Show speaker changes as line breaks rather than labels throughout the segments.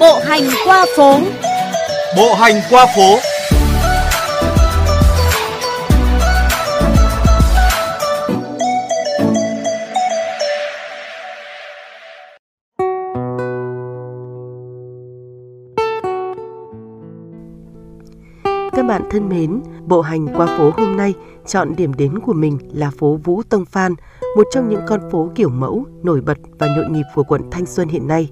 Bộ hành qua phố.
Bộ hành qua phố.
Các bạn thân mến, bộ hành qua phố hôm nay chọn điểm đến của mình là phố Vũ Tông Phan, một trong những con phố kiểu mẫu, nổi bật và nhộn nhịp của quận Thanh Xuân hiện nay.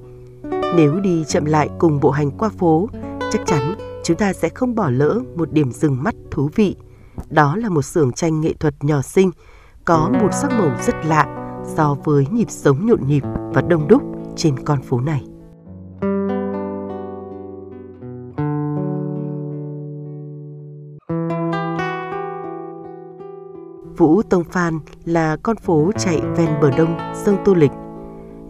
Nếu đi chậm lại cùng bộ hành qua phố, chắc chắn chúng ta sẽ không bỏ lỡ một điểm dừng mắt thú vị. Đó là một xưởng tranh nghệ thuật nhỏ xinh, có một sắc màu rất lạ so với nhịp sống nhộn nhịp và đông đúc trên con phố này. Vũ Tông Phan là con phố chạy ven bờ đông sông Tô Lịch.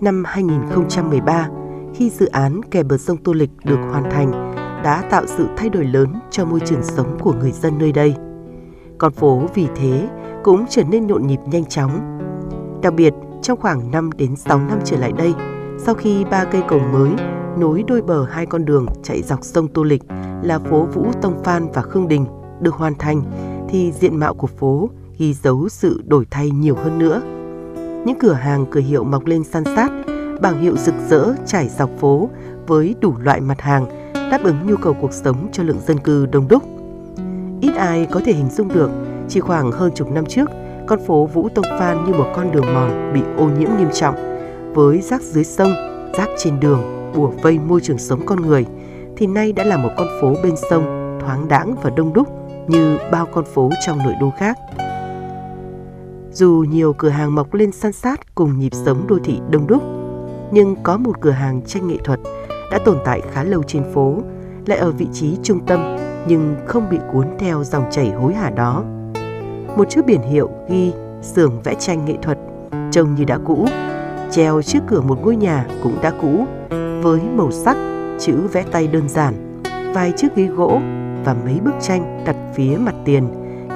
Năm 2013, khi dự án kè bờ sông Tô Lịch được hoàn thành, đã tạo sự thay đổi lớn cho môi trường sống của người dân nơi đây. Con phố vì thế cũng trở nên nhộn nhịp nhanh chóng. Đặc biệt, trong khoảng 5 đến 6 năm trở lại đây, sau khi ba cây cầu mới nối đôi bờ hai con đường chạy dọc sông Tô Lịch là phố Vũ Tông Phan và Khương Đình được hoàn thành, thì diện mạo của phố ghi dấu sự đổi thay nhiều hơn nữa. Những cửa hàng cửa hiệu mọc lên san sát, bảng hiệu rực rỡ trải dọc phố với đủ loại mặt hàng đáp ứng nhu cầu cuộc sống cho lượng dân cư đông đúc. Ít ai có thể hình dung được, chỉ khoảng hơn chục năm trước, con phố Vũ Tông Phan như một con đường mòn bị ô nhiễm nghiêm trọng, với rác dưới sông, rác trên đường, bùa vây môi trường sống con người, thì nay đã là một con phố bên sông thoáng đãng và đông đúc như bao con phố trong nội đô khác. Dù nhiều cửa hàng mọc lên san sát cùng nhịp sống đô thị đông đúc, nhưng có một cửa hàng tranh nghệ thuật đã tồn tại khá lâu trên phố, lại ở vị trí trung tâm nhưng không bị cuốn theo dòng chảy hối hả đó. Một chiếc biển hiệu ghi xưởng vẽ tranh nghệ thuật trông như đã cũ, treo trước cửa một ngôi nhà cũng đã cũ, với màu sắc, chữ vẽ tay đơn giản, vài chiếc ghế gỗ và mấy bức tranh đặt phía mặt tiền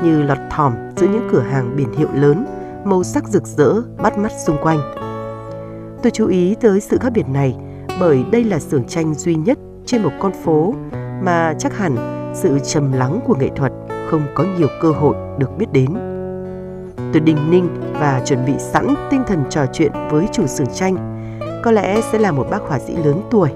như lọt thỏm giữa những cửa hàng biển hiệu lớn, màu sắc rực rỡ bắt mắt xung quanh. Tôi chú ý tới sự khác biệt này bởi đây là xưởng tranh duy nhất trên một con phố mà chắc hẳn sự trầm lắng của nghệ thuật không có nhiều cơ hội được biết đến. Tôi đình ninh và chuẩn bị sẵn tinh thần trò chuyện với chủ xưởng tranh, có lẽ sẽ là một bác họa sĩ lớn tuổi.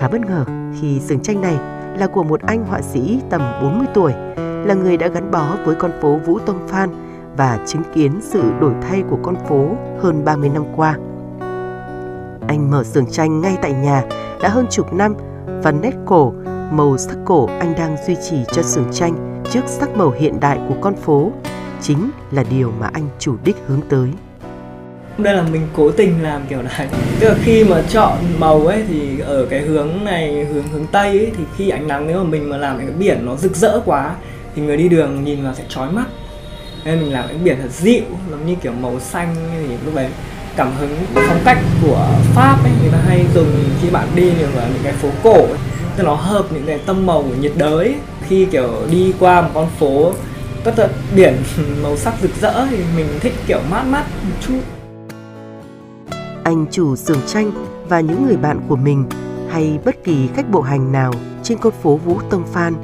Khá bất ngờ khi xưởng tranh này là của một anh họa sĩ tầm 40 tuổi, là người đã gắn bó với con phố Vũ Tông Phan và chứng kiến sự đổi thay của con phố hơn 30 năm qua. Anh mở xưởng tranh ngay tại nhà đã hơn chục năm và nét cổ, màu sắc cổ anh đang duy trì cho xưởng tranh trước sắc màu hiện đại của con phố chính là điều mà anh chủ đích hướng tới.
Đây là mình cố tình làm kiểu này. Tức là khi mà chọn màu ấy thì ở cái hướng này, hướng hướng Tây ấy, thì khi ánh nắng nếu mà mình mà làm cái biển nó rực rỡ quá thì người đi đường nhìn vào sẽ chói mắt. Nên mình làm cái biển thật dịu, giống như kiểu màu xanh thì lúc đấy cảm hứng phong cách của Pháp ấy người ta hay dùng khi bạn đi vào những cái phố cổ ấy. Tức nó hợp những cái tâm màu của nhiệt đới khi kiểu đi qua một con phố tất tận biển màu sắc rực rỡ thì mình thích kiểu mát mát một chút
anh chủ xưởng tranh và những người bạn của mình hay bất kỳ khách bộ hành nào trên con phố Vũ Tông Phan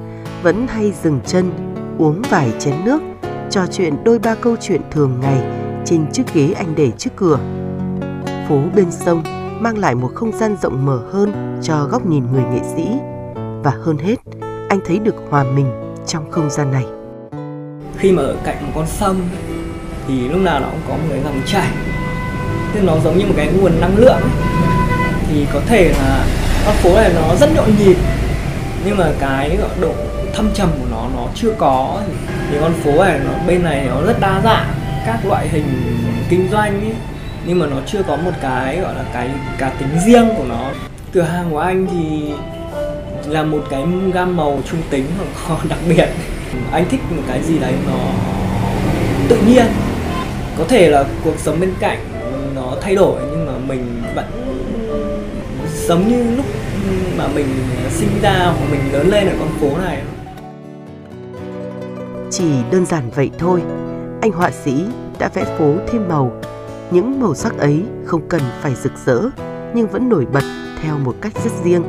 vẫn hay dừng chân, uống vài chén nước, trò chuyện đôi ba câu chuyện thường ngày trên chiếc ghế anh để trước cửa. Phố bên sông mang lại một không gian rộng mở hơn cho góc nhìn người nghệ sĩ và hơn hết, anh thấy được hòa mình trong không gian này.
Khi mà ở cạnh một con sông thì lúc nào nó cũng có một cái dòng chảy tức nó giống như một cái nguồn năng lượng ấy. thì có thể là con phố này nó rất nhộn nhịp nhưng mà cái độ thâm trầm của nó nó chưa có thì con phố này nó bên này nó rất đa dạng các loại hình kinh doanh ấy nhưng mà nó chưa có một cái gọi là cái cá tính riêng của nó. Cửa hàng của anh thì là một cái gam màu trung tính hoặc đặc biệt. Anh thích một cái gì đấy nó tự nhiên. Có thể là cuộc sống bên cạnh nó thay đổi nhưng mà mình vẫn giống như lúc mà mình sinh ra hoặc mình lớn lên ở con phố này.
Chỉ đơn giản vậy thôi anh họa sĩ đã vẽ phố thêm màu những màu sắc ấy không cần phải rực rỡ nhưng vẫn nổi bật theo một cách rất riêng.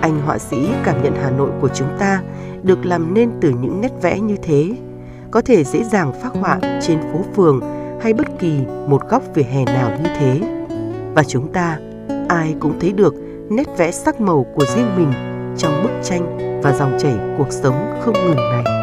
Anh họa sĩ cảm nhận Hà Nội của chúng ta được làm nên từ những nét vẽ như thế, có thể dễ dàng phác họa trên phố phường hay bất kỳ một góc vỉa hè nào như thế. Và chúng ta, ai cũng thấy được nét vẽ sắc màu của riêng mình trong bức tranh và dòng chảy cuộc sống không ngừng này.